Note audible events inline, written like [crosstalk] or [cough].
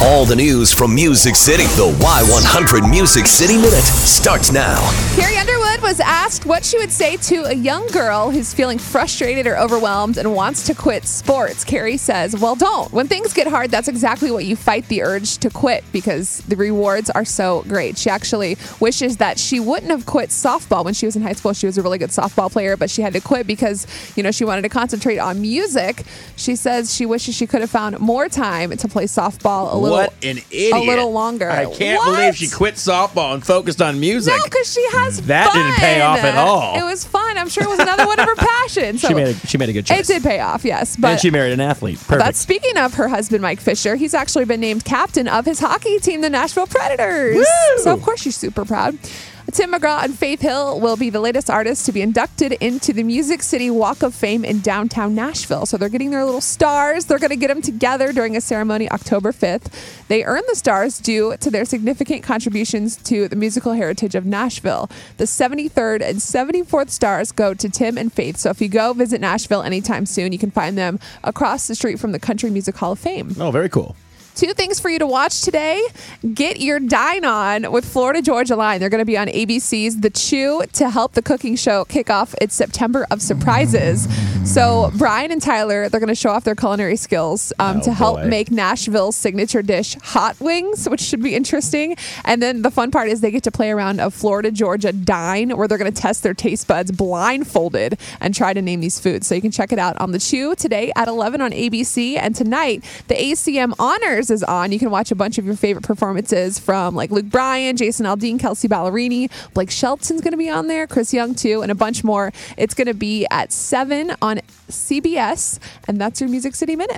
All the news from Music City. The Y100 Music City Minute starts now. Carrie Underwood was asked what she would say to a young girl who's feeling frustrated or overwhelmed and wants to quit sports. Carrie says, Well, don't. When things get hard, that's exactly what you fight the urge to quit because the rewards are so great. She actually wishes that she wouldn't have quit softball when she was in high school. She was a really good softball player, but she had to quit because, you know, she wanted to concentrate on music. She says she wishes she could have found more time to play softball a little what an idiot! a little longer. I can't What? believe she quit softball and focused on music. No, because she has That didn't pay off at uh, all. It was fun. I'm sure it was another one of her [laughs] passions. So She made a, she made a good choice. it did pay off, yes. But and she married an athlete. Perfect. But speaking of her husband, Mike Fisher, he's actually been named captain of his hockey team, the Nashville Predators. So, of course, she's super proud. Tim McGraw and Faith Hill will be the latest artists to be inducted into the Music City Walk of Fame in downtown Nashville. So they're getting their little stars. They're going to get them together during a ceremony October 5th. They earn the stars due to their significant contributions to the musical heritage of Nashville. The 73rd and 74th stars go to Tim and Faith. So if you go visit Nashville anytime soon, you can find them across the street from the Country Music Hall of Fame. oh, very cool. Two things for you to watch today. Get your dine on with Florida Georgia Line. They're going to be on ABC's The Chew to help the cooking show kick off its September of surprises. So Brian and Tyler, they're going to show off their culinary skills um, Oh, to help boy. make Nashville's signature dish hot wings, which should be interesting. And then the fun part is they get to play around a Florida Georgia dine where they're going to test their taste buds blindfolded and try to name these foods. So you can check it out on The Chew today at 11 on ABC. And tonight, the ACM Honors is on. You can watch a bunch of your favorite performances from like Luke Bryan, Jason Aldean, Kelsea Ballerini, Blake Shelton's going to be on there, Chris Young too, and a bunch more. It's going to be at 7 CBS. And that's your Music City Minute.